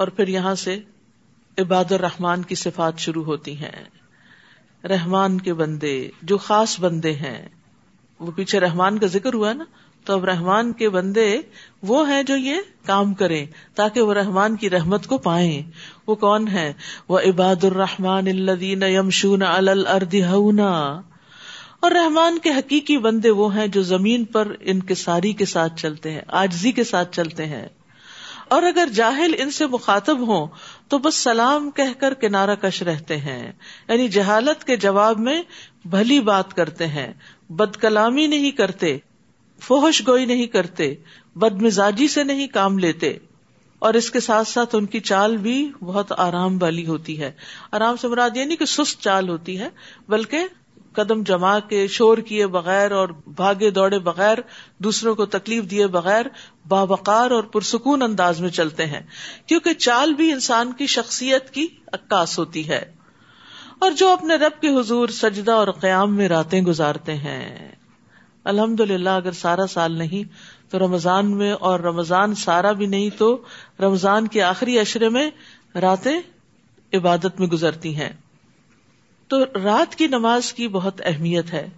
اور پھر یہاں سے عباد الرحمان کی صفات شروع ہوتی ہیں۔ رحمان کے بندے جو خاص بندے ہیں۔ وہ پیچھے رحمان کا ذکر ہوا نا، تو اب رحمان کے بندے وہ ہیں جو یہ کام کریں تاکہ وہ رحمان کی رحمت کو پائیں۔ وہ کون ہے وہ عباد الرحمان الدین یمشون ہونا۔ اور رحمان کے حقیقی بندے وہ ہیں جو زمین پر ان کے ساری کے ساتھ چلتے ہیں آجزی کے ساتھ چلتے ہیں۔ اور اگر جاہل ان سے مخاطب ہوں تو بس سلام کہہ کر کنارہ کش رہتے ہیں۔ یعنی جہالت کے جواب میں بھلی بات کرتے ہیں۔ بد کلامی نہیں کرتے فوہش گوئی نہیں کرتے، بد مزاجی سے نہیں کام لیتے۔ اور اس کے ساتھ ساتھ ان کی چال بھی بہت آرام والی ہوتی ہے۔ آرام سے مراد یہ نہیں کہ سست چال ہوتی ہے، بلکہ قدم جما کے شور کیے بغیر اور بھاگے دوڑے بغیر، دوسروں کو تکلیف دیے بغیر باوقار اور پرسکون انداز میں چلتے ہیں۔ کیونکہ چال بھی انسان کی شخصیت کی عکاس ہوتی ہے۔ اور جو اپنے رب کے حضور سجدہ اور قیام میں راتیں گزارتے ہیں۔ الحمد للہ اگر سارا سال نہیں تو رمضان میں اور رمضان سارا بھی نہیں تو رمضان کے آخری اشرے میں راتیں عبادت میں گزرتی ہیں۔ تو رات کی نماز کی بہت اہمیت ہے۔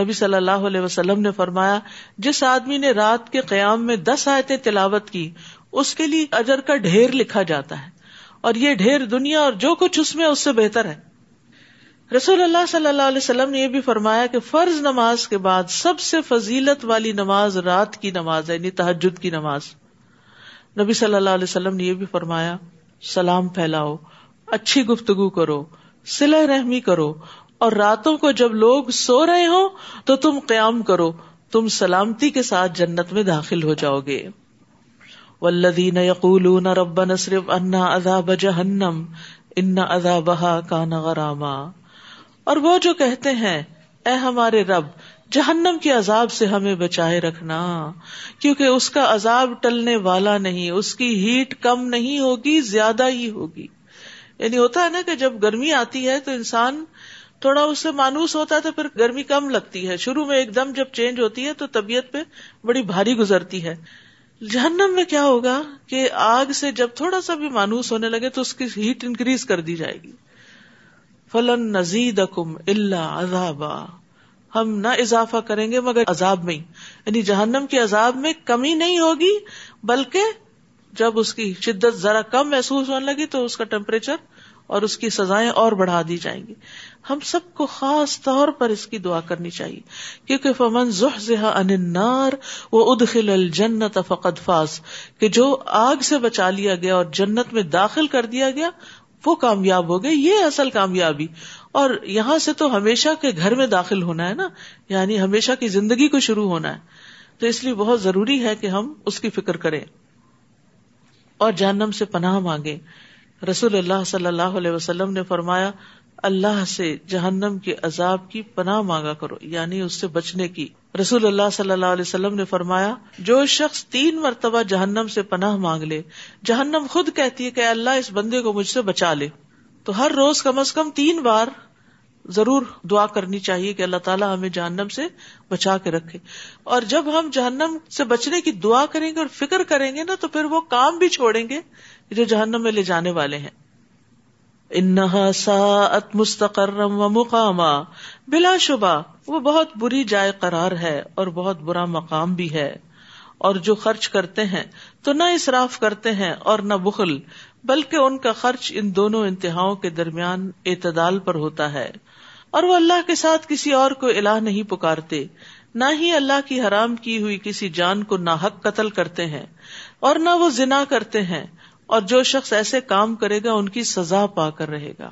نبی صلی اللہ علیہ وسلم نے فرمایا، جس آدمی نے رات کے قیام میں دس آیتیں تلاوت کی، اس کے لیے اجر کا ڈھیر لکھا جاتا ہے۔ اور یہ ڈھیر دنیا اور جو کچھ اس میں، اس سے بہتر ہے۔ رسول اللہ صلی اللہ علیہ وسلم نے یہ بھی فرمایا کہ فرض نماز کے بعد سب سے فضیلت والی نماز رات کی نماز ہے یعنی تحجد کی نماز۔ نبی صلی اللہ علیہ وسلم نے یہ بھی فرمایا، سلام پھیلاؤ، اچھی گفتگو کرو سلح رحمی کرو اور راتوں کو جب لوگ سو رہے ہو تو تم قیام کرو، تم سلامتی کے ساتھ جنت میں داخل ہو جاؤ گے۔ ولدین یقول رب نصرف انا ادا بجہنم ان ادا بہا کا نغراما اور وہ جو کہتے ہیں، اے ہمارے رب، جہنم کے عذاب سے ہمیں بچائے رکھنا، کیونکہ اس کا عذاب ٹلنے والا نہیں، اس کی ہیٹ کم نہیں ہوگی، زیادہ ہی ہوگی۔ یعنی ہوتا ہے نا کہ جب گرمی آتی ہے تو انسان تھوڑا اس سے مانوس ہوتا ہے تو پھر گرمی کم لگتی ہے۔ شروع میں ایک دم جب چینج ہوتی ہے تو طبیعت پہ بڑی بھاری گزرتی ہے۔ جہنم میں کیا ہوگا کہ آگ سے جب تھوڑا سا بھی مانوس ہونے لگے تو اس کی ہیٹ انکریز کر دی جائے گی۔ فلن نزید اکم اللہ عذابا۔ ہم نہ اضافہ کریں گے مگر عذاب میں یعنی جہنم کے عذاب میں کمی نہیں ہوگی، بلکہ جب اس کی شدت ذرا کم محسوس ہونے لگی تو اس کا ٹیمپریچر اور اس کی سزائیں اور بڑھا دی جائیں گی۔ ہم سب کو خاص طور پر اس کی دعا کرنی چاہیے۔ کیونکہ فمن ذہا انار وہ ادخل الجنت فقد فاس کہ جو آگ سے بچا لیا گیا اور جنت میں داخل کر دیا گیا، وہ کامیاب ہو گئے۔ یہ اصل کامیابی۔ اور یہاں سے تو ہمیشہ کے گھر میں داخل ہونا ہے نا۔ یعنی ہمیشہ کی زندگی کو شروع ہونا ہے۔ تو اس لیے بہت ضروری ہے کہ ہم اس کی فکر کریں۔ اور جہنم سے پناہ مانگے۔ رسول اللہ صلی اللہ علیہ وسلم نے فرمایا، اللہ سے جہنم کے عذاب کی پناہ مانگا کرو یعنی اس سے بچنے کی۔ رسول اللہ صلی اللہ علیہ وسلم نے فرمایا، جو شخص تین مرتبہ جہنم سے پناہ مانگ لے، جہنم خود کہتی ہے کہ اللہ اس بندے کو مجھ سے بچا لے۔ تو ہر روز کم از کم تین بار ضرور دعا کرنی چاہیے کہ اللہ تعالیٰ ہمیں جہنم سے بچا کے رکھے۔ اور جب ہم جہنم سے بچنے کی دعا کریں گے اور فکر کریں گے نا، تو پھر وہ کام بھی چھوڑیں گے جو جہنم میں لے جانے والے ہیں۔ انہا ساعت مستقرم و مقاما۔ بلا شبہ، وہ بہت بری جائے قرار ہے اور بہت برا مقام بھی ہے۔ اور جو خرچ کرتے ہیں، تو نہ اصراف کرتے ہیں اور نہ بخل، بلکہ ان کا خرچ ان دونوں انتہاؤں کے درمیان اعتدال پر ہوتا ہے۔ اور وہ اللہ کے ساتھ کسی اور کو الہ نہیں پکارتے، نہ ہی اللہ کی حرام کی ہوئی کسی جان کو ناحق قتل کرتے ہیں، اور نہ وہ زنا کرتے ہیں، اور جو شخص ایسے کام کرے گا ان کی سزا پا کر رہے گا۔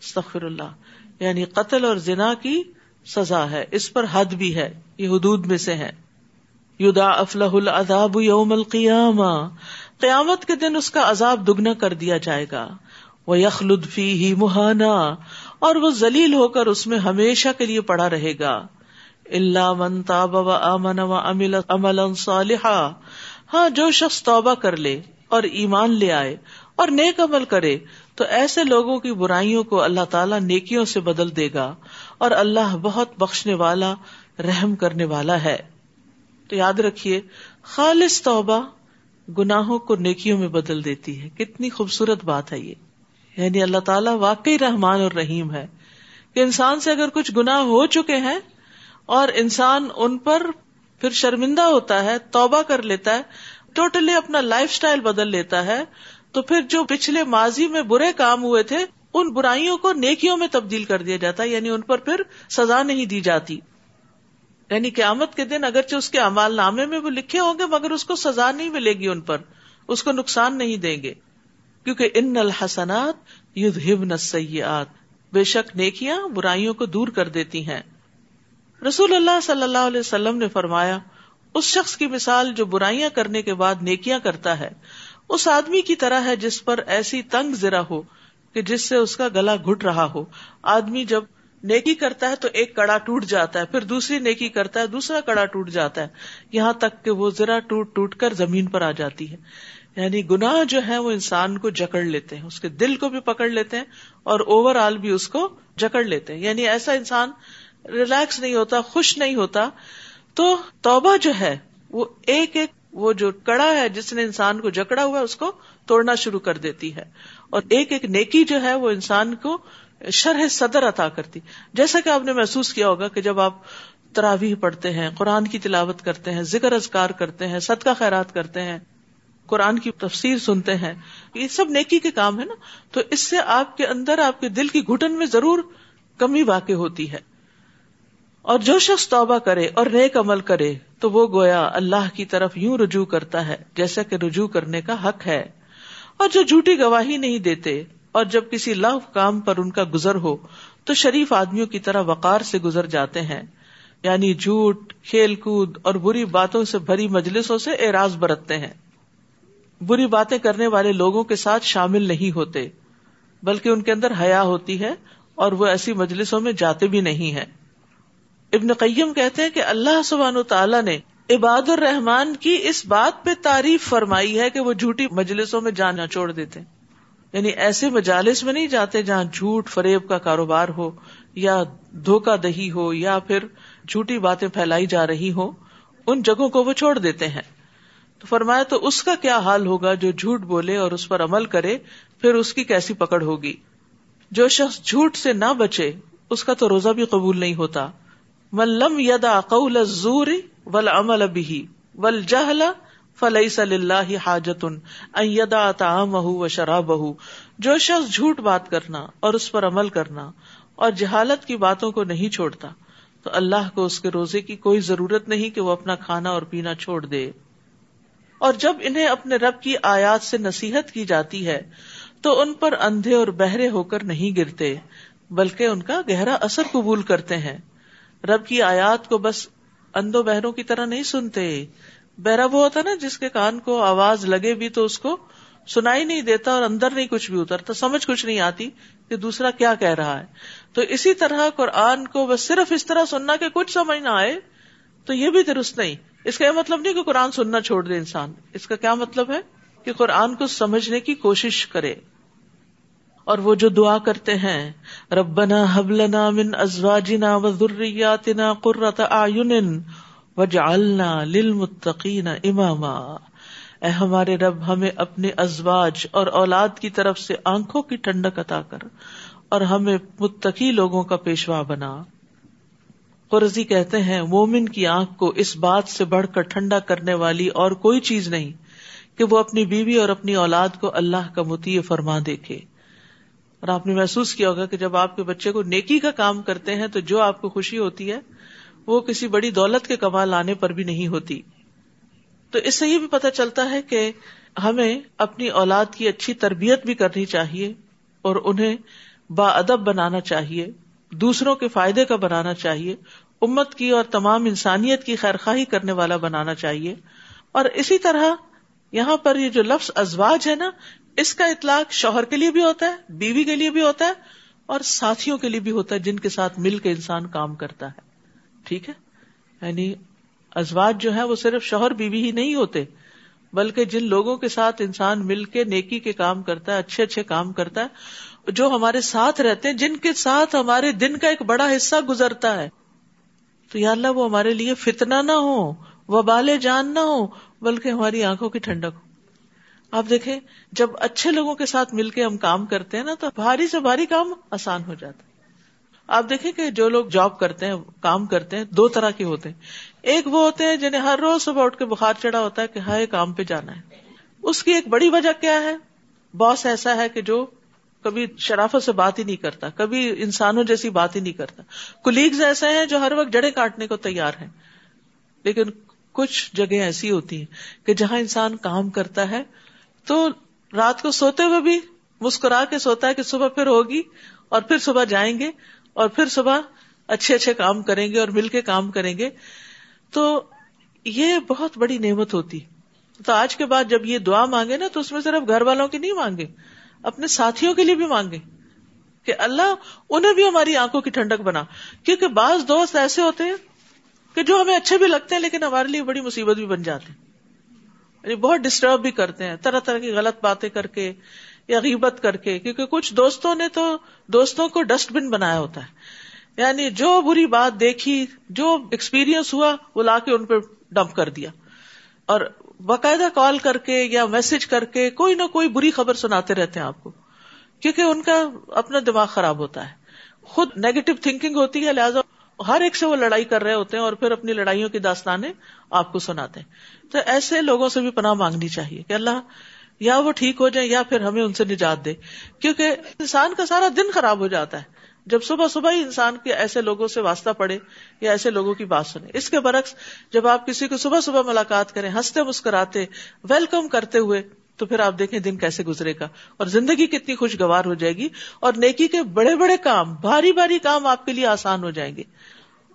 استغفر اللہ۔ یعنی قتل اور زنا کی سزا ہے، اس پر حد بھی ہے، یہ حدود میں سے ہے۔ یودا افلاح العذاب یوم القیامہ۔ قیامت کے دن اس کا عذاب دگنا کر دیا جائے گا۔ وہ یخ لطفی ہی مہانا اور وہ ذلیل ہو کر اس میں ہمیشہ کے لیے پڑا رہے گا۔ اللہ من تاب و امن و امل صالحا۔ ہاں جو شخص توبہ کر لے اور ایمان لے آئے اور نیک عمل کرے، تو ایسے لوگوں کی برائیوں کو اللہ تعالیٰ نیکیوں سے بدل دے گا اور اللہ بہت بخشنے والا، رحم کرنے والا ہے۔ تو یاد رکھیے، خالص توبہ گناہوں کو نیکیوں میں بدل دیتی ہے۔ کتنی خوبصورت بات ہے یہ۔ یعنی اللہ تعالیٰ واقعی رحمان اور رحیم ہے کہ انسان سے اگر کچھ گناہ ہو چکے ہیں اور انسان ان پر پھر شرمندہ ہوتا ہے، توبہ کر لیتا ہے، ٹوٹلی اپنا لائف اسٹائل بدل لیتا ہے، تو پھر جو پچھلے ماضی میں برے کام ہوئے تھے، ان برائیوں کو نیکیوں میں تبدیل کر دیا جاتا ہے یعنی ان پر پھر سزا نہیں دی جاتی۔ یعنی قیامت کے دن اگرچہ اس کے امال نامے میں وہ لکھے ہوں گے، مگر اس کو سزا نہیں ملے گی ان پر، اس کو نقصان نہیں دیں گے۔ کیونکہ ان الحسنات یدھبن السیئات، بے شک نیکیاں برائیوں کو دور کر دیتی ہیں۔ رسول اللہ صلی اللہ علیہ وسلم نے فرمایا، اس شخص کی مثال جو برائیاں کرنے کے بعد نیکیاں کرتا ہے، اس آدمی کی طرح ہے جس پر ایسی تنگ زرا ہو کہ جس سے اس کا گلا گھٹ رہا ہو۔ آدمی جب نیکی کرتا ہے تو ایک کڑا ٹوٹ جاتا ہے، پھر دوسری نیکی کرتا ہے، دوسرا کڑا ٹوٹ جاتا ہے۔ یہاں تک کہ وہ ذرا ٹوٹ ٹوٹ کر زمین پر آ جاتی ہے۔ یعنی گناہ جو ہے وہ انسان کو جکڑ لیتے ہیں، اس کے دل کو بھی پکڑ لیتے ہیں اور اوور آل بھی اس کو جکڑ لیتے ہیں۔ یعنی ایسا انسان ریلیکس نہیں ہوتا، خوش نہیں ہوتا۔ تو توبہ جو ہے، وہ ایک ایک، وہ جو کڑا ہے، جس نے انسان کو جکڑا ہوا ہے، اس کو توڑنا شروع کر دیتی ہے۔ اور ایک ایک نیکی جو ہے، وہ انسان کو شرح صدر عطا کرتی۔ جیسا کہ آپ نے محسوس کیا ہوگا کہ جب آپ تراویح پڑھتے ہیں، قرآن کی تلاوت کرتے ہیں، ذکر ازکار کرتے ہیں، صدقہ خیرات کرتے ہیں قرآن کی تفسیر سنتے ہیں، یہ سب نیکی کے کام ہے نا، تو اس سے آپ کے اندر، آپ کے دل کی گھٹن میں ضرور کمی واقع ہوتی ہے۔ اور جو شخص توبہ کرے اور نیک عمل کرے، تو وہ گویا اللہ کی طرف یوں رجوع کرتا ہے، جیسا کہ رجوع کرنے کا حق ہے۔ اور جو جھوٹی گواہی نہیں دیتے، اور جب کسی لو کام پر ان کا گزر ہو، تو شریف آدمیوں کی طرح وقار سے گزر جاتے ہیں۔ یعنی جھوٹ، کھیل کود اور بری باتوں سے بھری مجلسوں سے اعراض برتتے ہیں۔ بری باتیں کرنے والے لوگوں کے ساتھ شامل نہیں ہوتے، بلکہ ان کے اندر حیا ہوتی ہے اور وہ ایسی مجلسوں میں جاتے بھی نہیں ہیں۔ ابن قیم کہتے ہیں کہ اللہ سبحان تعالیٰ نے عباد الرحمان کی اس بات پہ تعریف فرمائی ہے کہ وہ جھوٹی مجلسوں میں جانا چھوڑ دیتے۔ یعنی ایسے مجالس میں نہیں جاتے جہاں جھوٹ فریب کا کاروبار ہو، یا دھوکا دہی ہو، یا پھر جھوٹی باتیں پھیلائی جا رہی ہو ان جگہوں کو وہ چھوڑ دیتے ہیں۔ تو فرمایا تو اس کا کیا حال ہوگا جو جھوٹ بولے اور اس پر عمل کرے، پھر اس کی کیسی پکڑ ہوگی؟ جو شخص جھوٹ سے نہ بچے، اس کا تو روزہ بھی قبول نہیں ہوتا۔ ملم یدا قول زور ول عمل ابھی ول جہلا فلئی صلی اللہ حاجت ادا تعام و شراب جو شخص جھوٹ بات کرنا اور اس پر عمل کرنا اور جہالت کی باتوں کو نہیں چھوڑتا، تو اللہ کو اس کے روزے کی کوئی ضرورت نہیں کہ وہ اپنا کھانا اور پینا چھوڑ دے۔ اور جب انہیں اپنے رب کی آیات سے نصیحت کی جاتی ہے، تو ان پر اندھے اور بہرے ہو کر نہیں گرتے، بلکہ ان کا گہرا اثر قبول کرتے ہیں۔ رب کی آیات کو بس اندو بہروں کی طرح نہیں سنتے۔ بہرا وہ ہوتا نا جس کے کان کو آواز لگے بھی تو اس کو سنائی نہیں دیتا اور اندر نہیں کچھ بھی اترتا، سمجھ کچھ نہیں آتی کہ دوسرا کیا کہہ رہا ہے۔ تو اسی طرح قرآن کو بس صرف اس طرح سننا کہ کچھ سمجھ نہ آئے تو یہ بھی درست نہیں۔ اس کا یہ مطلب نہیں کہ قرآن سننا چھوڑ دے انسان۔ اس کا کیا مطلب ہے؟ کہ قرآن کو سمجھنے کی کوشش کرے۔ اور وہ جو دعا کرتے ہیں، ربنا حبلنا من ازواجنا و ذریاتنا قرۃ اعین وجعلنا للمتقین اماما۔ اے ہمارے رب، ہمیں اپنے ازواج اور اولاد کی طرف سے آنکھوں کی ٹھنڈک عطا کر اور ہمیں متقی لوگوں کا پیشوا بنا۔ قرضی کہتے ہیں، مومن کی آنکھ کو اس بات سے بڑھ کر ٹھنڈا کرنے والی اور کوئی چیز نہیں کہ وہ اپنی بیوی اور اپنی اولاد کو اللہ کا متی فرما دیکھے۔ اور آپ نے محسوس کیا ہوگا کہ جب آپ کے بچے کو نیکی کا کام کرتے ہیں تو جو آپ کو خوشی ہوتی ہے، وہ کسی بڑی دولت کے کمال لانے پر بھی نہیں ہوتی۔ تو اس سے یہ بھی پتا چلتا ہے کہ ہمیں اپنی اولاد کی اچھی تربیت بھی کرنی چاہیے اور انہیں با ادب بنانا چاہیے۔ دوسروں کے فائدے کا بنانا چاہیے، امت کی اور تمام انسانیت کی خیر خواہی کرنے والا بنانا چاہیے۔ اور اسی طرح یہاں پر یہ جو لفظ ازواج ہے نا، اس کا اطلاق شوہر کے لیے بھی ہوتا ہے، بیوی کے لیے بھی ہوتا ہے، اور ساتھیوں کے لیے بھی ہوتا ہے، جن کے ساتھ مل کے انسان کام کرتا ہے۔ ٹھیک ہے؟ یعنی ازواج جو ہے، وہ صرف شوہر، بیوی ہی نہیں ہوتے، بلکہ جن لوگوں کے ساتھ انسان مل کے نیکی کے کام کرتا ہے، اچھے اچھے کام کرتا ہے جو ہمارے ساتھ رہتے ہیں، جن کے ساتھ ہمارے دن کا ایک بڑا حصہ گزرتا ہے۔ تو یا اللہ، وہ ہمارے لیے فتنا نہ ہو وہ بالے جان نہ ہو، بلکہ ہماری آنکھوں کی ٹھنڈک ہو۔ آپ دیکھیں، جب اچھے لوگوں کے ساتھ مل کے ہم کام کرتے ہیں نا، تو بھاری سے بھاری کام آسان ہو جاتا ہے۔ آپ دیکھیں کہ جو لوگ جاب کرتے ہیں، کام کرتے ہیں، دو طرح کے ہوتے ہیں۔ ایک وہ ہوتے ہیں جنہیں ہر روز صبح اٹھ کے بخار چڑھا ہوتا ہے کہ ہائے، کام پہ جانا ہے۔ اس کی ایک بڑی وجہ کیا ہے؟ باس ایسا ہے کہ جو کبھی شرافت سے بات ہی نہیں کرتا، کبھی انسانوں جیسی بات ہی نہیں کرتا۔ کلیگز ایسے ہیں جو ہر وقت جڑے کاٹنے کو تیار ہیں، لیکن کچھ جگہ ایسی ہوتی ہیں کہ جہاں انسان کام کرتا ہے تو رات کو سوتے ہوئے بھی مسکرا کے سوتا ہے کہ صبح پھر ہوگی اور پھر صبح جائیں گے اور پھر صبح اچھے اچھے کام کریں گے اور مل کے کام کریں گے۔ تو یہ بہت بڑی نعمت ہوتی۔ تو آج کے بعد جب یہ دعا مانگے نا تو اس میں صرف گھر والوں کی نہیں مانگے اپنے ساتھیوں کے لیے بھی مانگے کہ اللہ انہیں بھی ہماری آنکھوں کی ٹھنڈک بنا۔ کیونکہ بعض دوست ایسے ہوتے ہیں کہ جو ہمیں اچھے بھی لگتے ہیں لیکن ہمارے لیے بڑی مصیبت بھی بن جاتے ہیں یعنی بہت ڈسٹرب بھی کرتے ہیں، طرح طرح کی غلط باتیں کر کے یا غیبت کر کے۔ کیونکہ کچھ دوستوں نے تو دوستوں کو ڈسٹ بن بنایا ہوتا ہے۔ یعنی جو بری بات دیکھی، جو ایکسپیرئنس ہوا، وہ لا کے ان پہ ڈمپ کر دیا۔ اور باقاعدہ کال کر کے یا میسج کر کے کوئی نہ کوئی بری خبر سناتے رہتے ہیں آپ کو، کیونکہ ان کا اپنا دماغ خراب ہوتا ہے۔ خود نیگیٹو تھنکنگ ہوتی ہے، لہٰذا ہر ایک سے وہ لڑائی کر رہے ہوتے ہیں اور پھر اپنی لڑائیوں کی داستانیں آپ کو سناتے ہیں۔ تو ایسے لوگوں سے بھی پناہ مانگنی چاہیے کہ اللہ یا وہ ٹھیک ہو جائے یا پھر ہمیں ان سے نجات دے، کیونکہ انسان کا سارا دن خراب ہو جاتا ہے۔ جب صبح صبح ہی انسان کے ایسے لوگوں سے واسطہ پڑے یا ایسے لوگوں کی بات سنے۔ اس کے برعکس جب آپ کسی کو صبح صبح ملاقات کریں، ہنستے مسکراتے، ویلکم کرتے ہوئے، تو پھر آپ دیکھیں دن کیسے گزرے گا اور زندگی کتنی خوشگوار ہو جائے گی اور نیکی کے بڑے بڑے کام، بھاری بھاری کام آپ کے لیے آسان ہو جائیں گے۔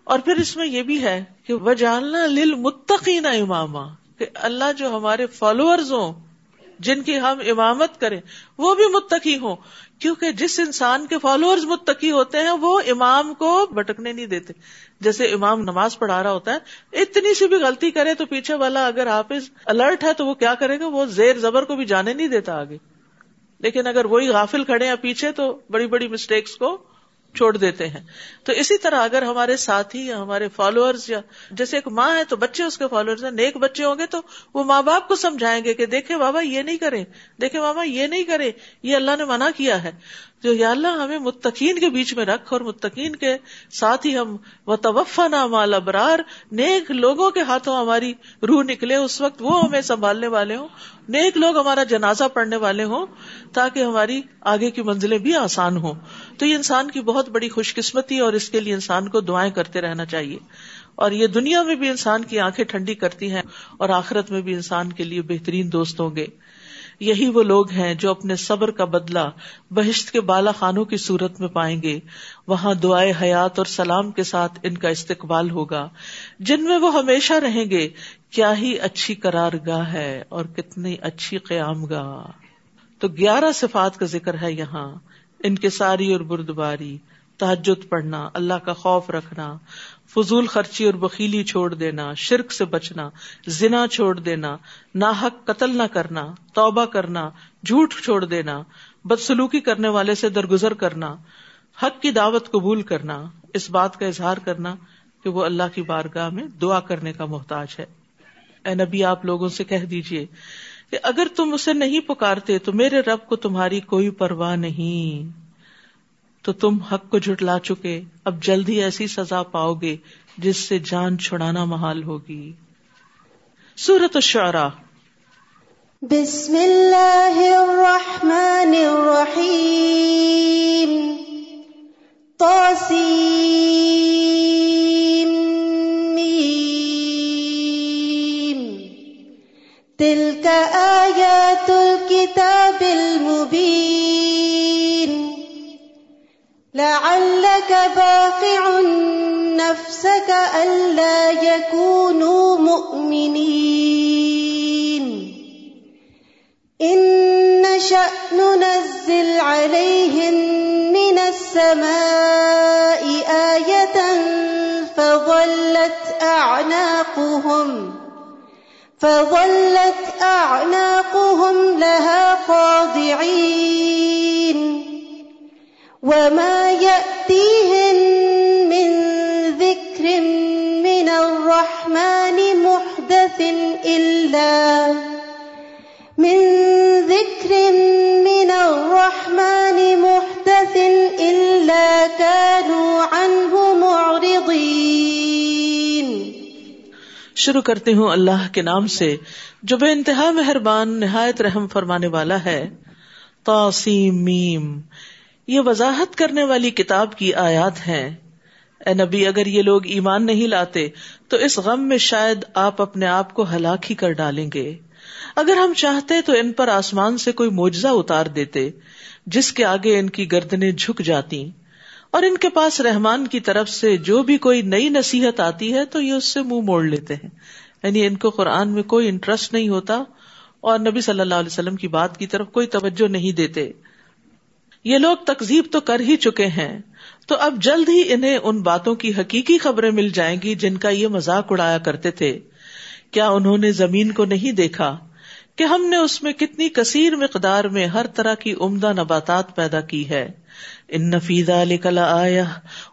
اور پھر اس میں یہ بھی ہے کہ وہ جاننا لل متقین اماما، کہ اللہ جو ہمارے فالوورز ہوں، جن کی ہم امامت کریں، وہ بھی متقی ہوں۔ کیونکہ جس انسان کے فالوورز متقی ہوتے ہیں، وہ امام کو بٹکنے نہیں دیتے۔ جیسے امام نماز پڑھا رہا ہوتا ہے، اتنی سی بھی غلطی کرے تو پیچھے والا اگر حافظ الرٹ ہے تو وہ کیا کرے گا؟ وہ زیر زبر کو بھی جانے نہیں دیتا آگے۔ لیکن اگر وہی غافل کھڑے ہیں پیچھے تو بڑی بڑی مسٹیکس کو چھوڑ دیتے ہیں۔ تو اسی طرح اگر ہمارے ساتھی یا ہمارے فالوئرز یا جیسے ایک ماں ہے تو بچے اس کے فالوئرز ہیں۔ نیک بچے ہوں گے تو وہ ماں باپ کو سمجھائیں گے کہ دیکھے بابا یہ نہیں کرے دیکھے بابا یہ نہیں کرے یہ اللہ نے منع کیا ہے۔ جو یا اللہ ہمیں متقین کے بیچ میں رکھ اور متقین کے ساتھ ہی ہم و توفا نہ مال ابرار نیک لوگوں کے ہاتھوں ہماری روح نکلے اس وقت، وہ ہمیں سنبھالنے والے ہوں۔ نیک لوگ ہمارا جنازہ پڑھنے والے ہوں، تاکہ ہماری آگے کی منزلیں بھی آسان ہوں۔ تو یہ انسان کی بہت بڑی خوش قسمتی اور اس کے لیے انسان کو دعائیں کرتے رہنا چاہیے۔ اور یہ دنیا میں بھی انسان کی آنکھیں ٹھنڈی کرتی ہیں اور آخرت میں بھی انسان کے لیے بہترین دوست ہوں گے۔ یہی وہ لوگ ہیں جو اپنے صبر کا بدلہ بہشت کے بالا خانوں کی صورت میں پائیں گے۔ وہاں دعائیں حیات اور سلام کے ساتھ ان کا استقبال ہوگا۔ جن میں وہ ہمیشہ رہیں گے، کیا ہی اچھی قرار گاہ ہے اور کتنی اچھی قیام گاہ تو گیارہ صفات کا ذکر ہے یہاں۔ ان کے ساری اور بردباری تحجد پڑھنا، اللہ کا خوف رکھنا۔ فضول خرچی اور بکیلی چھوڑ دینا، شرک سے بچنا، زنا چھوڑ دینا، ناحق قتل نہ کرنا، توبہ کرنا، جھوٹ چھوڑ دینا، بدسلوکی کرنے والے سے درگزر کرنا، حق کی دعوت قبول کرنا، اس بات کا اظہار کرنا کہ وہ اللہ کی بارگاہ میں دعا کرنے کا محتاج ہے۔ اے نبی، آپ لوگوں سے کہہ دیجیے کہ اگر تم اسے نہیں پکارتے تو میرے رب کو تمہاری کوئی پرواہ نہیں۔ تو تم حق کو جھٹلا چکے۔ اب جلدی ایسی سزا پاؤ گے جس سے جان چھڑانا محال ہوگی۔ سورت الشعراء۔ بسم اللہ الرحمن الرحیم۔ توسیم لعلك باقع نفسك ألا يكونوا مؤمنين. إن نشأ ننزل عليهم من السماء آية فظلت أعناقهم فظلت أعناقهم لها خاضعين وما يأتيهم من ذكر من الرحمن محدث إلا من ذكر من الرحمن محدث إلا كانوا عنه معرضين شروع کرتے ہوں اللہ کے نام سے، جو بے انتہا مہربان، نہایت رحم فرمانے والا ہے۔ تاسیم میم۔ یہ وضاحت کرنے والی کتاب کی آیات ہیں۔ اے نبی، اگر یہ لوگ ایمان نہیں لاتے، تو اس غم میں شاید آپ اپنے آپ کو ہلاک ہی کر ڈالیں گے۔ اگر ہم چاہتے تو ان پر آسمان سے کوئی موجزہ اتار دیتے، جس کے آگے ان کی گردنیں جھک جاتی۔ اور ان کے پاس رحمان کی طرف سے جو بھی کوئی نئی نصیحت آتی ہے، تو یہ اس سے منہ مو موڑ لیتے ہیں۔ یعنی ان کو قرآن میں کوئی انٹرسٹ نہیں ہوتا اور نبی صلی اللہ علیہ وسلم کی بات کی طرف کوئی توجہ نہیں دیتے۔ یہ لوگ تقزیب تو کر ہی چکے ہیں۔ تو اب جلد ہی انہیں ان باتوں کی حقیقی خبریں مل جائیں گی جن کا یہ مذاق اڑایا کرتے تھے۔ کیا انہوں نے زمین کو نہیں دیکھا کہ ہم نے اس میں کتنی کثیر مقدار میں ہر طرح کی عمدہ نباتات پیدا کی ہے؟ ان نفیزہ لکلا آیا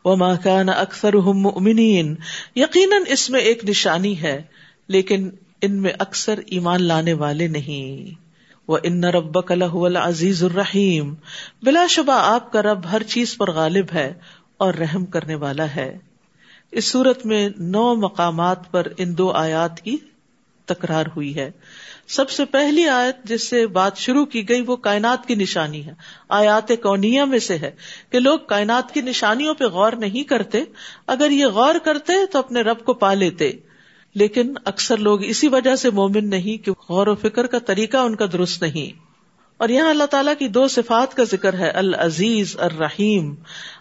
و ماکان اکثر مؤمنین۔ یقیناً اس میں ایک نشانی ہے، لیکن ان میں اکثر ایمان لانے والے نہیں۔ وہ ان رب العزیز الرحیم بلا شبہ آپ کا رب ہر چیز پر غالب ہے اور رحم کرنے والا ہے۔ اس صورت میں نو مقامات پر ان دو آیات کی تکرار ہوئی ہے۔ سب سے پہلی آیت جس سے بات شروع کی گئی وہ کائنات کی نشانی ہے۔ آیات کونیا میں سے ہے کہ لوگ کائنات کی نشانیوں پہ غور نہیں کرتے۔ اگر یہ غور کرتے تو اپنے رب کو پا لیتے۔ لیکن اکثر لوگ اسی وجہ سے مومن نہیں کہ غور و فکر کا طریقہ ان کا درست نہیں۔ اور یہاں اللہ تعالیٰ کی دو صفات کا ذکر ہے، العزیز الرحیم۔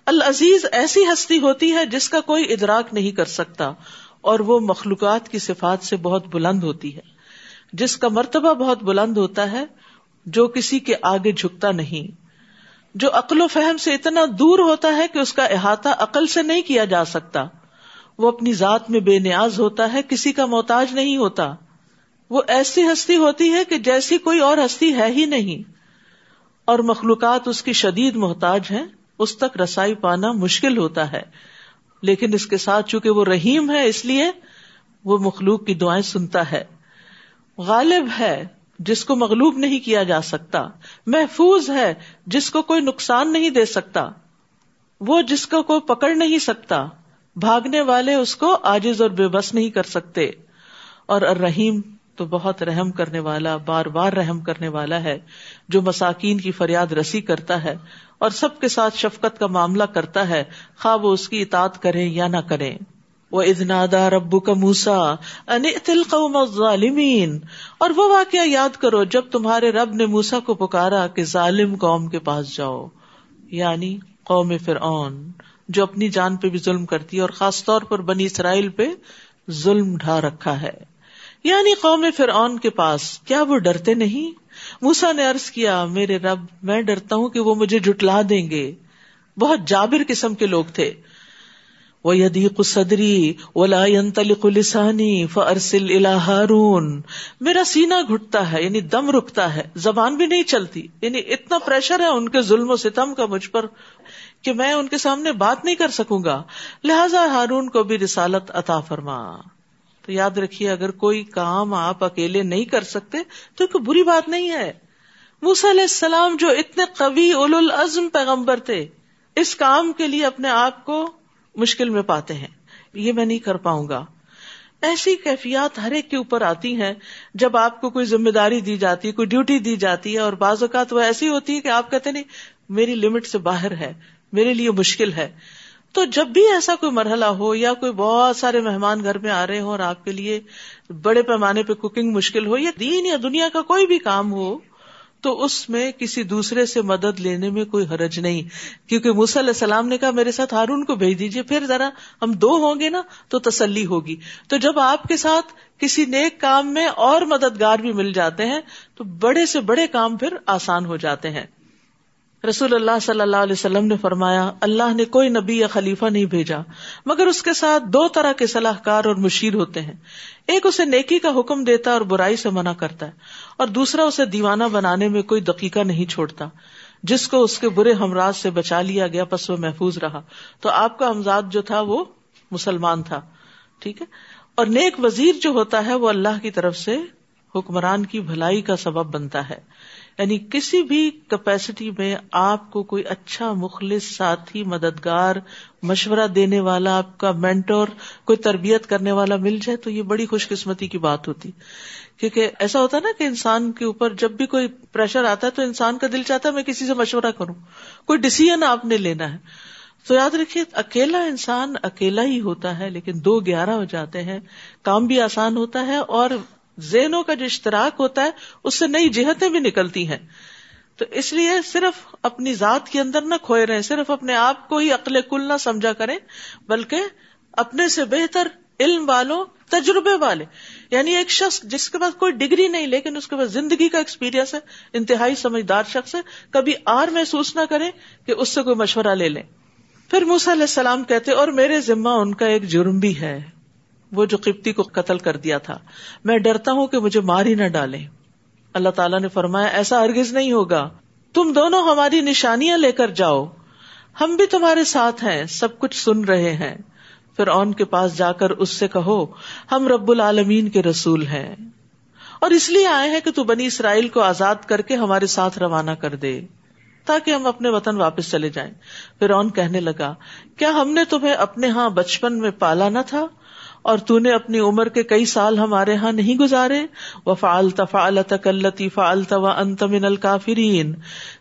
العزیز ایسی ہستی ہوتی ہے جس کا کوئی ادراک نہیں کر سکتا، اور وہ مخلوقات کی صفات سے بہت بلند ہوتی ہے۔ جس کا مرتبہ بہت بلند ہوتا ہے، جو کسی کے آگے جھکتا نہیں۔ جو عقل و فہم سے اتنا دور ہوتا ہے کہ اس کا احاطہ عقل سے نہیں کیا جا سکتا۔ وہ اپنی ذات میں بے نیاز ہوتا ہے، کسی کا محتاج نہیں ہوتا۔ وہ ایسی ہستی ہوتی ہے کہ جیسی کوئی اور ہستی ہے ہی نہیں۔ اور مخلوقات اس کی شدید محتاج ہیں، اس تک رسائی پانا مشکل ہوتا ہے۔ لیکن اس کے ساتھ چونکہ وہ رحیم ہے، اس لیے وہ مخلوق کی دعائیں سنتا ہے۔ غالب ہے، جس کو مغلوب نہیں کیا جا سکتا۔ محفوظ ہے، جس کو کوئی نقصان نہیں دے سکتا۔ وہ جس کو کوئی پکڑ نہیں سکتا۔ بھاگنے والے اس کو آجز اور بے بس نہیں کر سکتے۔ اور الرحیم تو بہت رحم کرنے والا، بار بار رحم کرنے والا ہے، جو مساکین کی فریاد رسی کرتا ہے اور سب کے ساتھ شفقت کا معاملہ کرتا ہے۔ خواہ وہ اس کی اطاعت کریں یا نہ کریں۔ وہ ادنادا ربو کا موسا قوم ظالمین اور وہ واقعہ یاد کرو جب تمہارے رب نے موسا کو پکارا کہ ظالم قوم کے پاس جاؤ یعنی قوم فرعون۔ جو اپنی جان پہ بھی ظلم کرتی ہے اور خاص طور پر بنی اسرائیل پہ ظلم ڈھا رکھا ہے۔ یعنی قوم فرعون کے پاس کیا وہ ڈرتے نہیں؟ موسا نے ارض کیا، میرے رب، میں ڈرتا ہوں کہ وہ مجھے جٹلا دیں گے۔ بہت جابر قسم کے لوگ تھے۔ وہ یدیق صدری ولا ينطلق لسانی فارسل الى هارون۔ میرا سینہ گھٹتا ہے یعنی دم رکتا ہے۔ زبان بھی نہیں چلتی یعنی اتنا پریشر ہے ان کے ظلم و ستم کا مجھ پر۔ کہ میں ان کے سامنے بات نہیں کر سکوں گا۔ لہذا ہارون کو بھی رسالت عطا فرما۔ تو یاد رکھیے، اگر کوئی کام آپ اکیلے نہیں کر سکتے تو کوئی بری بات نہیں ہے۔ موسی علیہ السلام جو اتنے قوی اول العزم پیغمبر تھے، اس کام کے لیے اپنے آپ کو مشکل میں پاتے ہیں۔ یہ میں نہیں کر پاؤں گا۔ ایسی کیفیات ہر ایک کے اوپر آتی ہیں۔ جب آپ کو کوئی ذمہ داری دی جاتی ہے کوئی ڈیوٹی دی جاتی ہے اور بعض اوقات وہ ایسی ہوتی ہے کہ آپ کہتے نہیں، میری لمٹ سے باہر ہے۔ میرے لیے مشکل ہے۔ تو جب بھی ایسا کوئی مرحلہ ہو یا کوئی بہت سارے مہمان گھر میں آ رہے ہوں اور آپ کے لیے بڑے پیمانے پہ کوکنگ مشکل ہو یا دین یا دنیا کا کوئی بھی کام ہو، تو اس میں کسی دوسرے سے مدد لینے میں کوئی حرج نہیں۔ کیونکہ علیہ السلام نے کہا، میرے ساتھ ہارون کو بھیج دیجیے پھر ذرا ہم دو ہوں گے نا تو تسلی ہوگی۔ تو جب آپ کے ساتھ کسی نیک کام میں اور مددگار بھی مل جاتے ہیں، تو بڑے سے بڑے کام پھر آسان ہو جاتے ہیں۔ رسول اللہ صلی اللہ علیہ وسلم نے فرمایا، اللہ نے کوئی نبی یا خلیفہ نہیں بھیجا، مگر اس کے ساتھ دو طرح کے صلاح کار اور مشیر ہوتے ہیں۔ ایک اسے نیکی کا حکم دیتا اور برائی سے منع کرتا ہے، اور دوسرا اسے دیوانہ بنانے میں کوئی دقیقہ نہیں چھوڑتا۔ جس کو اس کے برے ہمراج سے بچا لیا گیا پس وہ محفوظ رہا۔ تو آپ کا ہمزاد جو تھا وہ مسلمان تھا۔ ٹھیک ہے؟ اور نیک وزیر جو ہوتا ہے وہ اللہ کی طرف سے حکمران کی بھلائی کا سبب بنتا ہے۔ یعنی کسی بھی کیپیسٹی میں آپ کو کوئی اچھا مخلص ساتھی، مددگار، مشورہ دینے والا، آپ کا مینٹور کوئی تربیت کرنے والا مل جائے تو یہ بڑی خوش قسمتی کی بات ہوتی۔ کیونکہ ایسا ہوتا ہے نا کہ انسان کے اوپر جب بھی کوئی پریشر آتا ہے تو انسان کا دل چاہتا ہے میں کسی سے مشورہ کروں۔ کوئی ڈسیزن آپ نے لینا ہے۔ تو یاد رکھیے، اکیلا انسان اکیلا ہی ہوتا ہے، لیکن دو گیارہ ہو جاتے ہیں، کام بھی آسان ہوتا ہے اور ذہنوں کا جو اشتراک ہوتا ہے، اس سے نئی جہتیں بھی نکلتی ہیں۔ تو اس لیے صرف اپنی ذات کے اندر نہ کھوئے رہے صرف اپنے آپ کو ہی عقل کل نہ سمجھا کریں، بلکہ اپنے سے بہتر علم والوں، تجربے والے۔ یعنی ایک شخص جس کے پاس کوئی ڈگری نہیں، لیکن اس کے پاس زندگی کا ایکسپیرئنس ہے، انتہائی سمجھدار شخص ہے، کبھی آر محسوس نہ کرے کہ اس سے کوئی مشورہ لے لیں۔ پھر موسا علیہ السلام کہتے، اور میرے ذمہ ان کا ایک جرم بھی ہے۔ وہ جو قبطی کو قتل کر دیا تھا۔ میں ڈرتا ہوں کہ مجھے مار ہی نہ ڈالے اللہ تعالیٰ نے فرمایا، ایسا ارگز نہیں ہوگا۔ تم دونوں ہماری نشانیاں لے کر جاؤ۔ ہم بھی تمہارے ساتھ ہیں، سب کچھ سن رہے ہیں۔ پھر اون کے پاس جا کر اس سے کہو، ہم رب العالمین کے رسول ہیں۔ اور اس لیے آئے ہیں کہ تو بنی اسرائیل کو آزاد کر کے ہمارے ساتھ روانہ کر دے، تاکہ ہم اپنے وطن واپس چلے جائیں۔ پھر اون کہنے لگا، کیا ہم نے تمہیں اپنے ہاں بچپن میں پالا نہ تھا؟ اور تو نے اپنی عمر کے کئی سال ہمارے ہاں نہیں گزارے۔ وہ فعلت فعلت کلتی فعلت و انت من الکافرین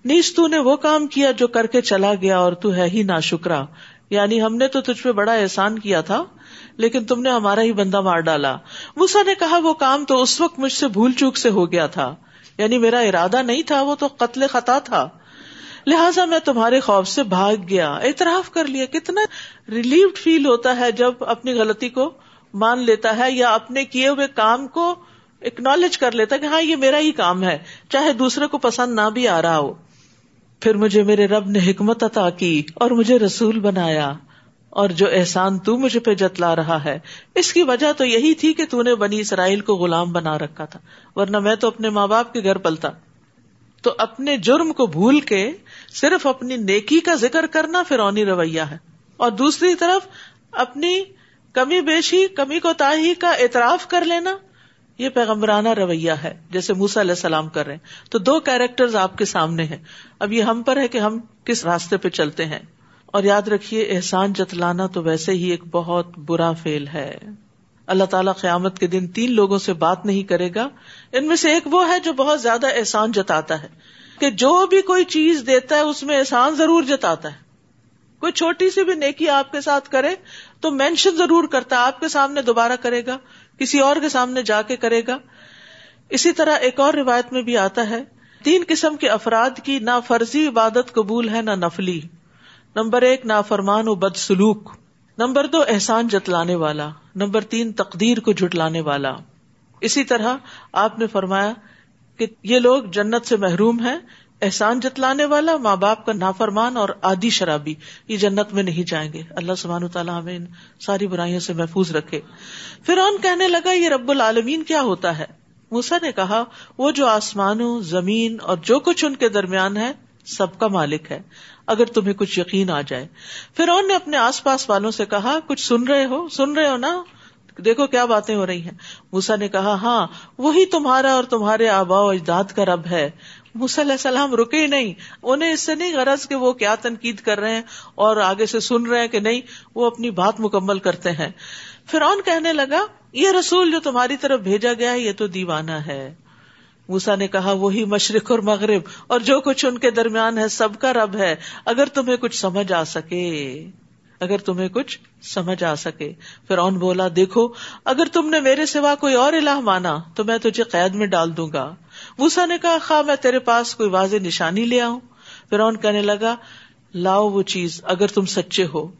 نیز تو نے وہ کام کیا جو کر کے چلا گیا اور تو ہے ہی نا شکرا یعنی ہم نے تو تجھ پہ بڑا احسان کیا تھا، لیکن تم نے ہمارا ہی بندہ مار ڈالا۔ موسا نے کہا، وہ کام تو اس وقت مجھ سے بھول چوک سے ہو گیا تھا۔ یعنی میرا ارادہ نہیں تھا، وہ تو قتل خطا تھا۔ لہٰذا میں تمہارے خوف سے بھاگ گیا۔ اعتراف کر لیا، کتنا ریلیوڈ فیل ہوتا ہے جب اپنی غلطی کو مان لیتا ہے یا اپنے کیے ہوئے کام کو اکنالج کر لیتا ہے کہ ہاں یہ میرا ہی کام ہے، چاہے دوسرے کو پسند نہ بھی آ رہا ہو۔ پھر مجھے میرے رب نے حکمت عطا کی اور مجھے رسول بنایا۔ اور جو احسان تو مجھے پہ جتلا رہا ہے، اس کی وجہ تو یہی تھی کہ تو نے بنی اسرائیل کو غلام بنا رکھا تھا۔ ورنہ میں تو اپنے ماں باپ کے گھر پلتا۔ تو اپنے جرم کو بھول کے صرف اپنی نیکی کا ذکر کرنا فرونی رویہ ہے۔ اور دوسری طرف اپنی کمی بیشی، کمی کو تاہی کا اعتراف کر لینا، یہ پیغمبرانہ رویہ ہے، جیسے موسا علیہ السلام کر رہے ہیں۔ تو دو کیریکٹر آپ کے سامنے ہیں۔ اب یہ ہم پر ہے کہ ہم کس راستے پہ چلتے ہیں۔ اور یاد رکھیے، احسان جتلانا تو ویسے ہی ایک بہت برا فیل ہے۔ اللہ تعالیٰ قیامت کے دن تین لوگوں سے بات نہیں کرے گا۔ ان میں سے ایک وہ ہے جو بہت زیادہ احسان جتاتا ہے۔ کہ جو بھی کوئی چیز دیتا ہے، اس میں احسان ضرور جتاتا ہے۔ کوئی چھوٹی سی بھی نیکی آپ کے ساتھ کرے تو مینشن ضرور کرتا ہے آپ کے سامنے دوبارہ کرے گا، کسی اور کے سامنے جا کے کرے گا۔ اسی طرح ایک اور روایت میں بھی آتا ہے، تین قسم کے افراد کی نہ فرضی عبادت قبول ہے نہ نفلی۔ نمبر ایک نا فرمان و بد سلوک نمبر دو، احسان جتلانے والا۔ نمبر تین، تقدیر کو جھٹلانے والا۔ اسی طرح آپ نے فرمایا کہ یہ لوگ جنت سے محروم ہیں احسان جتلانے والا، ماں باپ کا نافرمان اور آدی شرابی، یہ جنت میں نہیں جائیں گے۔ اللہ سبحان تعالیٰ ہمیں ان ساری برائیوں سے محفوظ رکھے۔ پھر کہنے لگا، یہ رب العالمین کیا ہوتا ہے؟ موسا نے کہا، وہ جو آسمانوں، زمین اور جو کچھ ان کے درمیان ہے، سب کا مالک ہے، اگر تمہیں کچھ یقین آ جائے۔ پھر نے اپنے آس پاس والوں سے کہا، کچھ سن رہے ہو؟ سن رہے ہو نا؟ دیکھو کیا باتیں ہو رہی ہیں۔ موسا نے کہا ہاں وہی تمہارا اور تمہارے آبا و اجداد کا رب ہے۔ علیہ السلام رکے نہیں۔ انہیں اس سے نہیں غرض کہ وہ کیا تنقید کر رہے ہیں اور آگے سے سن رہے ہیں کہ نہیں، وہ اپنی بات مکمل کرتے ہیں۔ فرعون کہنے لگا، یہ رسول جو تمہاری طرف بھیجا گیا ہے، یہ تو دیوانہ ہے۔ موسا نے کہا، وہی مشرق اور مغرب اور جو کچھ ان کے درمیان ہے، سب کا رب ہے۔ اگر تمہیں کچھ سمجھ آ سکے، اگر تمہیں کچھ سمجھ آ سکے۔ پھر اون بولا، دیکھو، اگر تم نے میرے سوا کوئی اور الہ مانا، تو میں تجھے قید میں ڈال دوں گا۔ موسا نے کہا، خواہ میں تیرے پاس کوئی واضح نشانی لے آؤں۔ پھر کہنے لگا، لاؤ وہ چیز اگر تم سچے ہو۔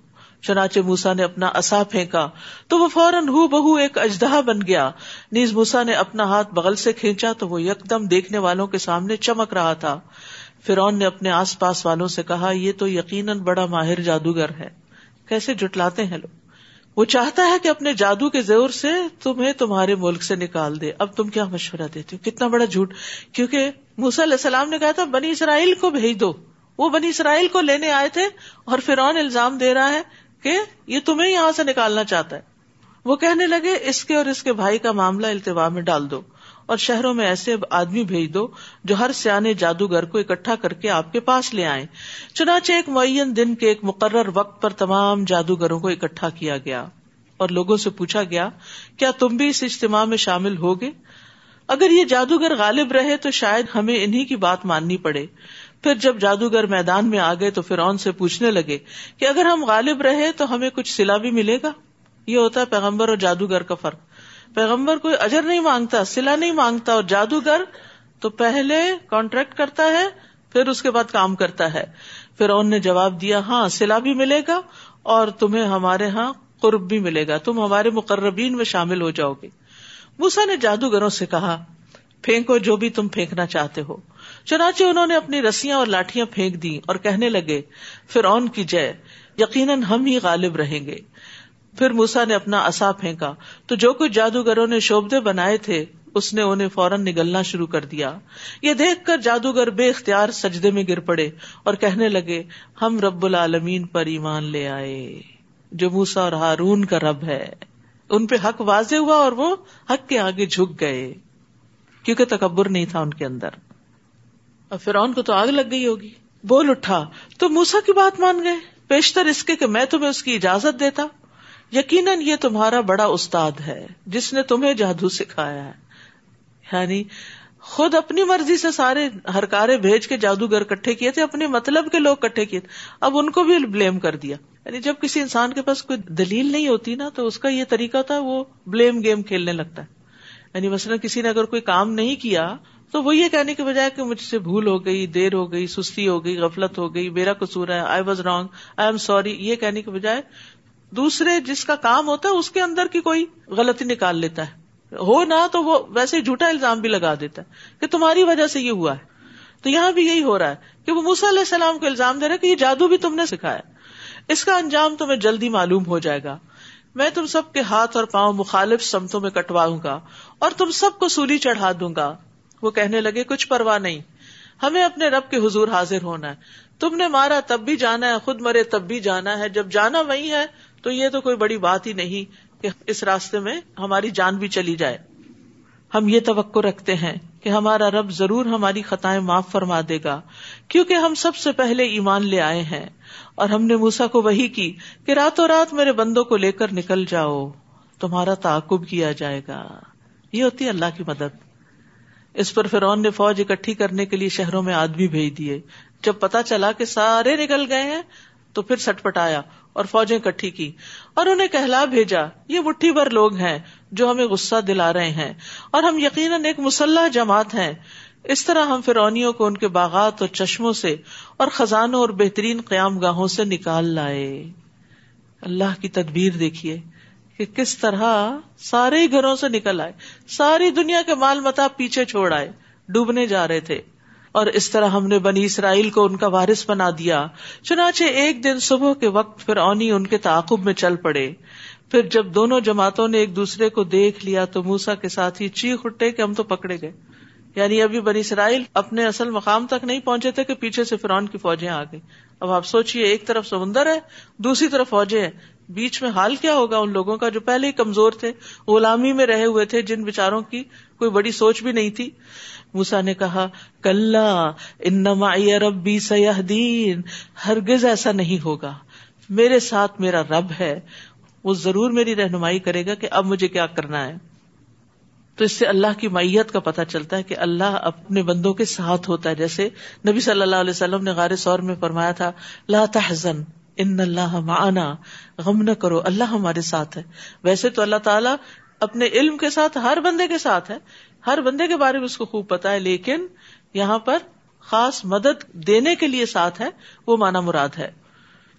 چنانچہ موسا نے اپنا اصا پھینکا۔ تو وہ فوراً ہو بہو ایک اجدہ بن گیا۔ نیز موسا نے اپنا ہاتھ بغل سے کھینچا تو وہ یکدم دیکھنے والوں کے سامنے چمک رہا تھا۔ فرون نے اپنے آس پاس والوں سے کہا، یہ تو یقیناً بڑا ماہر جادوگر ہے۔ کیسے جٹلاتے ہیں لوگ؟ وہ چاہتا ہے کہ اپنے جادو کے زور سے تمہیں تمہارے ملک سے نکال دے۔ اب تم کیا مشورہ دیتے ہو؟ کتنا بڑا جھوٹ۔ کیونکہ موسی علیہ السلام نے کہا تھا، بنی اسرائیل کو بھیج دو۔ وہ بنی اسرائیل کو لینے آئے تھے اور فرعون الزام دے رہا ہے کہ یہ تمہیں یہاں سے نکالنا چاہتا ہے۔ وہ کہنے لگے، اس کے اور اس کے بھائی کا معاملہ التوا میں ڈال دو۔ اور شہروں میں ایسے آدمی بھیج دو جو ہر سیانے جادوگر کو اکٹھا کر کے آپ کے پاس لے آئے چنانچہ ایک معین دن کے ایک مقرر وقت پر تمام جادوگروں کو اکٹھا کیا گیا اور لوگوں سے پوچھا گیا، کیا تم بھی اس اجتماع میں شامل ہوگے؟ اگر یہ جادوگر غالب رہے تو شاید ہمیں انہیں کی بات ماننی پڑے۔ پھر جب جادوگر میدان میں آ گئے تو فرعون سے پوچھنے لگے کہ اگر ہم غالب رہے تو ہمیں کچھ سلا بھی ملے گا؟ یہ ہوتا ہے پیغمبر اور جادوگر کا فرق۔ پیغمبر کوئی اجر نہیں مانگتا، سلا نہیں مانگتا اور جادوگر تو پہلے کانٹریکٹ کرتا ہے، پھر اس کے بعد کام کرتا ہے۔ پھر ان نے جواب دیا ہاں سلا بھی ملے گا اور تمہیں ہمارے ہاں قرب بھی ملے گا، تم ہمارے مقربین میں شامل ہو جاؤ گے۔ موسا نے جادوگروں سے کہا، پھینکو جو بھی تم پھینکنا چاہتے ہو۔ چنانچہ انہوں نے اپنی رسیاں اور لاٹیاں پھینک دی اور کہنے لگے پھر اون کی جے، یقیناً ہم ہی غالب رہیں گے۔ پھر موسا نے اپنا اصا پھینکا۔ تو جو کچھ جادوگروں نے شوبدے بنائے تھے، اس نے انہیں فوراً نگلنا شروع کر دیا۔ یہ دیکھ کر جادوگر بے اختیار سجدے میں گر پڑے اور کہنے لگے، ہم رب العالمین پر ایمان لے آئے، جو موسا اور ہارون کا رب ہے۔ ان پہ حق واضح ہوا اور وہ حق کے آگے جھک گئے، کیونکہ تکبر نہیں تھا ان کے اندر۔ اور فرعون کو تو آگ لگ گئی ہوگی۔ بول اٹھا، تو موسا کی بات مان گئے؟ پیشتر اس کے کہ میں تمہیں اس کی اجازت دیتا۔ یقیناً یہ تمہارا بڑا استاد ہے، جس نے تمہیں جادو سکھایا ہے۔ یعنی خود اپنی مرضی سے سارے ہرکارے بھیج کے جادوگر کٹھے کیے تھے، اپنے مطلب کے لوگ کٹھے کیے تھے۔ اب ان کو بھی بلیم کر دیا۔ یعنی جب کسی انسان کے پاس کوئی دلیل نہیں ہوتی نا، تو اس کا یہ طریقہ تھا وہ بلیم گیم کھیلنے لگتا ہے۔ یعنی مثلاً کسی نے اگر کوئی کام نہیں کیا، تو وہ یہ کہنے کے بجائے کہ مجھ سے بھول ہو گئی، دیر ہو گئی، سستی ہو گئی، غفلت ہو گئی، میرا قصور ہے I was wrong I am sorry یہ کہنے کے بجائے دوسرے جس کا کام ہوتا ہے اس کے اندر کی کوئی غلطی نکال لیتا ہے۔ ہو نہ تو وہ ویسے جھوٹا الزام بھی لگا دیتا ہے کہ تمہاری وجہ سے یہ ہوا ہے۔ تو یہاں بھی یہی ہو رہا ہے کہ وہ موسیٰ علیہ السلام کو الزام دے رہا کہ یہ جادو بھی تم نے سکھایا۔ اس کا انجام تمہیں جلدی معلوم ہو جائے گا۔ میں تم سب کے ہاتھ اور پاؤں مخالف سمتوں میں کٹواؤں گا اور تم سب کو سولی چڑھا دوں گا۔ وہ کہنے لگے، کچھ پرواہ نہیں۔ ہمیں اپنے رب کے حضور حاضر ہونا ہے۔ تم نے مارا، تب بھی جانا ہے۔ خود مرے، تب بھی جانا ہے۔ جب جانا وہی ہے تو یہ تو کوئی بڑی بات ہی نہیں کہ اس راستے میں ہماری جان بھی چلی جائے۔ ہم یہ توقع رکھتے ہیں کہ ہمارا رب ضرور ہماری خطائیں معاف فرما دے گا، کیونکہ ہم سب سے پہلے ایمان لے آئے ہیں۔ اور ہم نے موسا کو وہی کی کہ راتوں رات میرے بندوں کو لے کر نکل جاؤ، تمہارا تعاقب کیا جائے گا۔ یہ ہوتی ہے اللہ کی مدد۔ اس پر فرون نے فوج اکٹھی کرنے کے لیے شہروں میں آدمی بھیج دیے۔ جب پتا چلا کہ سارے نکل گئے ہیں تو پھر سٹ پٹایا اور فوجیں کٹھی کی اور انہیں کہلا بھیجا، یہ مٹھی بھر لوگ ہیں جو ہمیں غصہ دلا رہے ہیں اور ہم یقیناً ایک مسلح جماعت ہیں۔ اس طرح ہم فرونیوں کو ان کے باغات اور چشموں سے اور خزانوں اور بہترین قیام گاہوں سے نکال لائے۔ اللہ کی تدبیر دیکھیے کہ کس طرح سارے گھروں سے نکل آئے، ساری دنیا کے مال متا پیچھے چھوڑ آئے، ڈوبنے جا رہے تھے۔ اور اس طرح ہم نے بنی اسرائیل کو ان کا وارث بنا دیا۔ چنانچہ ایک دن صبح کے وقت پھر اونی ان کے تعاقب میں چل پڑے۔ پھر جب دونوں جماعتوں نے ایک دوسرے کو دیکھ لیا تو موسا کے ساتھ ہی چیخ اٹھے کہ ہم تو پکڑے گئے۔ یعنی ابھی بنی اسرائیل اپنے اصل مقام تک نہیں پہنچے تھے کہ پیچھے سے فرعون کی فوجیں آ گئی اب آپ سوچیے ایک طرف سمندر ہے، دوسری طرف فوجیں ہیں۔ بیچ میں حال کیا ہوگا ان لوگوں کا جو پہلے ہی کمزور تھے، غلامی میں رہے ہوئے تھے، جن بےچاروں کی کوئی بڑی سوچ بھی نہیں تھی۔ موسا نے کہا کل انما ربی سیاح دین ہرگز ایسا نہیں ہوگا۔ میرے ساتھ میرا رب ہے، وہ ضرور میری رہنمائی کرے گا کہ اب مجھے کیا کرنا ہے۔ تو اس سے اللہ کی میت کا پتہ چلتا ہے کہ اللہ اپنے بندوں کے ساتھ ہوتا ہے۔ جیسے نبی صلی اللہ علیہ وسلم نے غار سور میں فرمایا تھا، لا تحزن، ان اللہ معنا، غم نہ کرو، اللہ ہمارے ساتھ ہے۔ ویسے تو اللہ تعالیٰ اپنے علم کے ساتھ، ہر بندے کے ساتھ ہے ہر بندے کے بارے میں اس کو خوب پتا ہے، لیکن یہاں پر خاص مدد دینے کے لیے ساتھ ہے، وہ مانا مراد ہے۔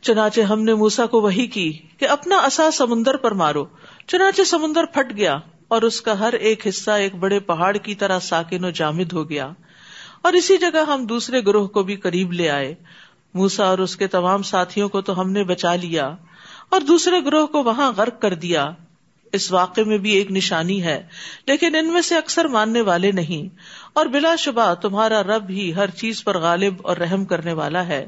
چنانچہ ہم نے موسا کو وہی کی کہ اپنا اصا سمندر پر مارو۔ چنانچہ سمندر پھٹ گیا اور اس کا ہر ایک حصہ ایک بڑے پہاڑ کی طرح ساکن و جامد ہو گیا۔ اور اسی جگہ ہم دوسرے گروہ کو بھی قریب لے آئے۔ موسا اور اس کے تمام ساتھیوں کو تو ہم نے بچا لیا اور دوسرے گروہ کو وہاں غرق کر دیا۔ اس واقعے میں بھی ایک نشانی ہے، لیکن ان میں سے اکثر ماننے والے نہیں۔ اور بلا شبہ تمہارا رب ہی ہر چیز پر غالب اور رحم کرنے والا ہے۔